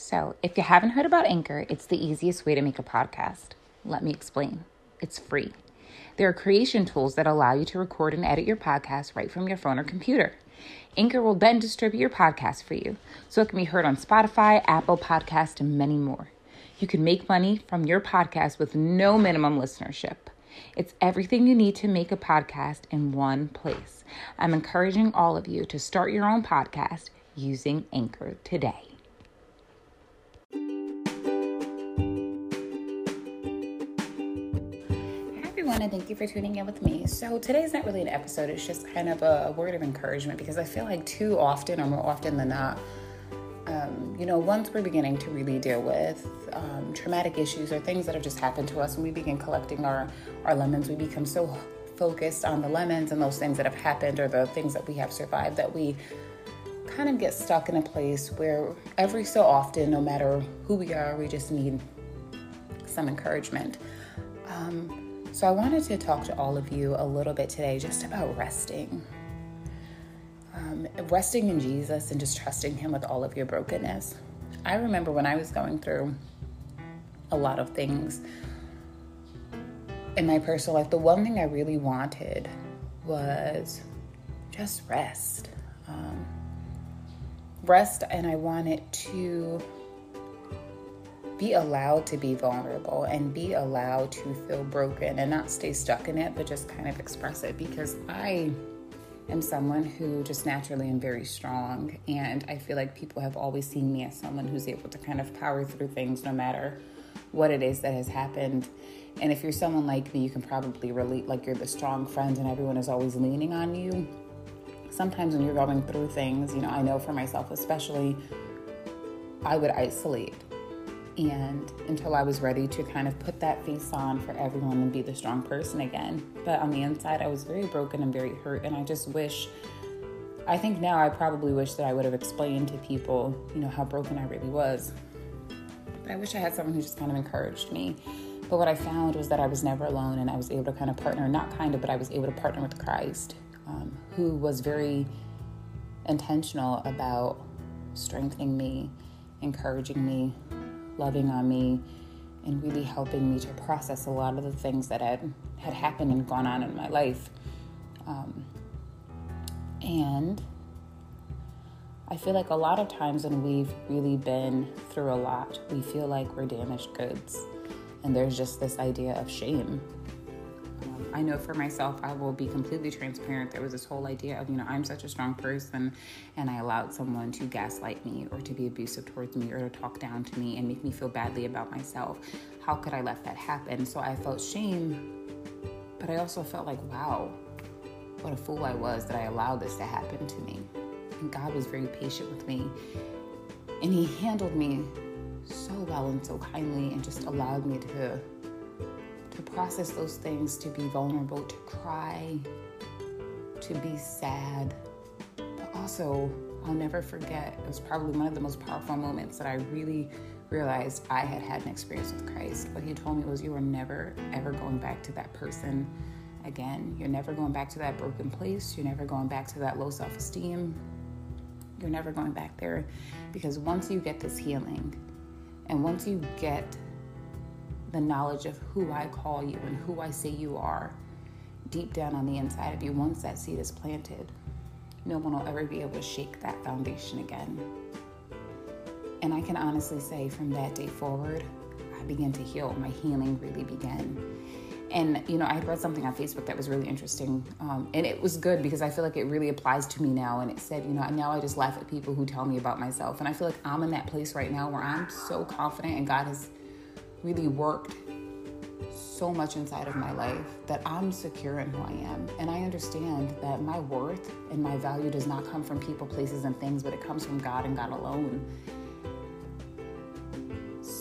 So, if you haven't heard about Anchor, it's the easiest way to make a podcast. Let me explain. It's free. There are creation tools that allow you to record and edit your podcast right from your phone or computer. Anchor will then distribute your podcast for you, so it can be heard on Spotify, Apple Podcast, and many more. You can make money from your podcast with no minimum listenership. It's everything you need to make a podcast in one place. I'm encouraging all of you to start your own podcast using Anchor today. Everyone, and thank you for tuning in with me. So, today's not really an episode, it's just kind of a, word of encouragement because I feel like too often, or more often than not, um, you know, once we're beginning to really deal with um, traumatic issues or things that have just happened to us, when we begin collecting our, our lemons, we become so focused on the lemons and those things that have happened or the things that we have survived that we kind of get stuck in a place where every so often, no matter who we are, we just need some encouragement. Um, so, I wanted to talk to all of you a little bit today just about resting. Um, resting in Jesus and just trusting Him with all of your brokenness. I remember when I was going through a lot of things in my personal life, the one thing I really wanted was just rest. Um, rest, and I wanted to be allowed to be vulnerable and be allowed to feel broken and not stay stuck in it, but just kind of express it because I am someone who just naturally am very strong. And I feel like people have always seen me as someone who's able to kind of power through things no matter what it is that has happened. And if you're someone like me, you can probably relate like you're the strong friend and everyone is always leaning on you. Sometimes when you're going through things, you know, I know for myself especially, I would isolate and until I was ready to kind of put that face on for everyone and be the strong person again. But on the inside, I was very broken and very hurt, and I just wish. I think now I probably wish that I would have explained to people, you know, how broken I really was. But I wish I had someone who just kind of encouraged me. But what I found was that I was never alone, and I was able to kind of partner, not kind of, but I was able to partner with Christ, um, who was very intentional about strengthening me, encouraging me, loving on me and really helping me to process a lot of the things that had, had happened and gone on in my life. Um, and I feel like a lot of times when we've really been through a lot, we feel like we're damaged goods. And there's just this idea of shame I know for myself, I will be completely transparent. There was this whole idea of, you know, I'm such a strong person and I allowed someone to gaslight me or to be abusive towards me or to talk down to me and make me feel badly about myself. How could I let that happen? So I felt shame, but I also felt like, wow, what a fool I was that I allowed this to happen to me. And God was very patient with me and He handled me so well and so kindly and just allowed me to process those things, to be vulnerable, to cry, to be sad. But also, I'll never forget, it was probably one of the most powerful moments that I really realized I had had an experience with Christ. What he told me was, You are never, ever going back to that person again. You're never going back to that broken place. You're never going back to that low self esteem. You're never going back there because once you get this healing and once you get the knowledge of who I call you and who I say you are deep down on the inside of you, once that seed is planted, no one will ever be able to shake that foundation again. And I can honestly say from that day forward, I began to heal. My healing really began. And, you know, I had read something on Facebook that was really interesting. Um, and it was good because I feel like it really applies to me now. And it said, you know, now I just laugh at people who tell me about myself. And I feel like I'm in that place right now where I'm so confident and God has really worked so much inside of my life that I'm secure in who I am. And I understand that my worth and my value does not come from people, places, and things, but it comes from God and God alone.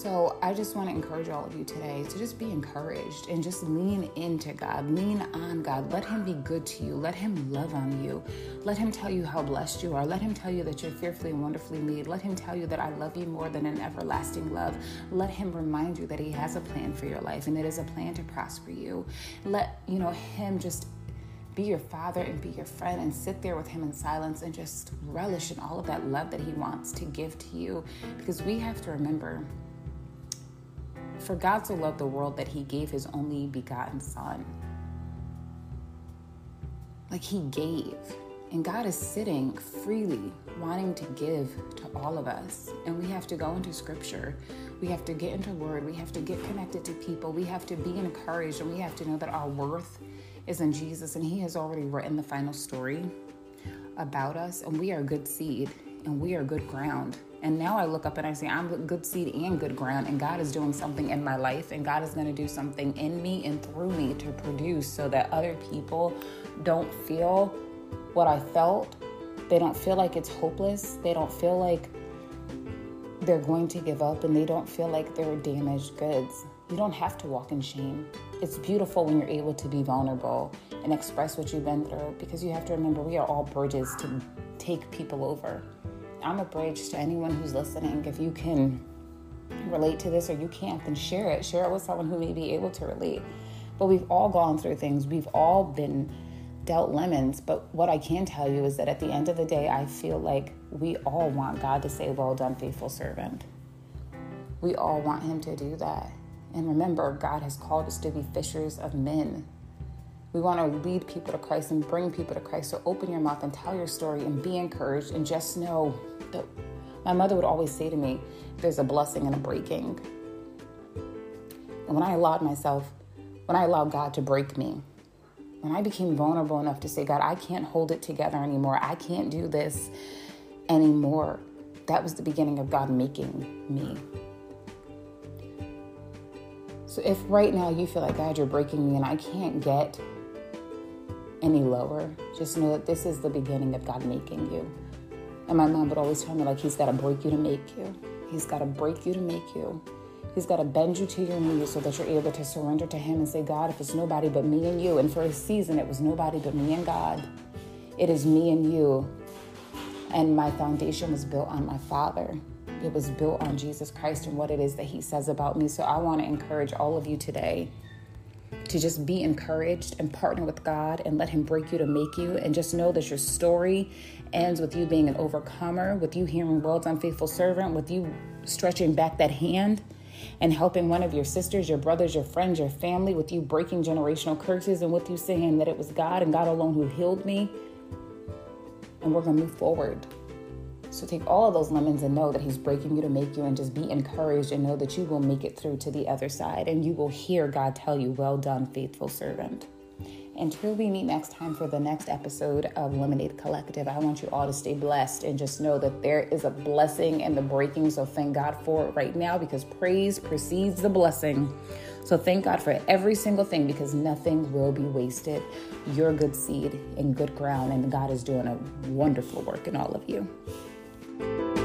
So I just want to encourage all of you today to just be encouraged and just lean into God, lean on God. Let Him be good to you, let Him love on you, let Him tell you how blessed you are, let Him tell you that you're fearfully and wonderfully made, let Him tell you that I love you more than an everlasting love. Let Him remind you that He has a plan for your life and it is a plan to prosper you. Let you know Him just be your father and be your friend and sit there with him in silence and just relish in all of that love that he wants to give to you. Because we have to remember for God so loved the world that he gave his only begotten son. Like he gave. And God is sitting freely, wanting to give to all of us. And we have to go into scripture. We have to get into word. We have to get connected to people. We have to be encouraged. And we have to know that our worth is in Jesus. And He has already written the final story about us. And we are good seed and we are good ground. And now I look up and I say, I'm good seed and good ground, and God is doing something in my life, and God is going to do something in me and through me to produce so that other people don't feel what I felt. They don't feel like it's hopeless. They don't feel like they're going to give up, and they don't feel like they're damaged goods. You don't have to walk in shame. It's beautiful when you're able to be vulnerable and express what you've been through because you have to remember we are all bridges to take people over. I'm a bridge to anyone who's listening. If you can relate to this or you can't, then share it. Share it with someone who may be able to relate. But we've all gone through things, we've all been dealt lemons. But what I can tell you is that at the end of the day, I feel like we all want God to say, Well done, faithful servant. We all want Him to do that. And remember, God has called us to be fishers of men. We want to lead people to Christ and bring people to Christ. So open your mouth and tell your story and be encouraged and just know that my mother would always say to me, there's a blessing and a breaking. And when I allowed myself, when I allowed God to break me, when I became vulnerable enough to say, God, I can't hold it together anymore, I can't do this anymore, that was the beginning of God making me. So if right now you feel like, God, you're breaking me and I can't get any lower, just know that this is the beginning of God making you. And my mom would always tell me, like, He's got to break you to make you. He's got to break you to make you. He's got to bend you to your knees so that you're able to surrender to Him and say, God, if it's nobody but me and you, and for a season it was nobody but me and God, it is me and you. And my foundation was built on my Father. It was built on Jesus Christ and what it is that He says about me. So I want to encourage all of you today to just be encouraged and partner with God and let Him break you to make you. And just know that your story ends with you being an overcomer, with you hearing world's unfaithful servant, with you stretching back that hand and helping one of your sisters, your brothers, your friends, your family, with you breaking generational curses and with you saying that it was God and God alone who healed me. And we're going to move forward. So take all of those lemons and know that He's breaking you to make you, and just be encouraged and know that you will make it through to the other side and you will hear God tell you, Well done, faithful servant. Until we meet next time for the next episode of Lemonade Collective, I want you all to stay blessed and just know that there is a blessing in the breaking. So thank God for it right now because praise precedes the blessing. So thank God for every single thing because nothing will be wasted. You're good seed in good ground, and God is doing a wonderful work in all of you. You.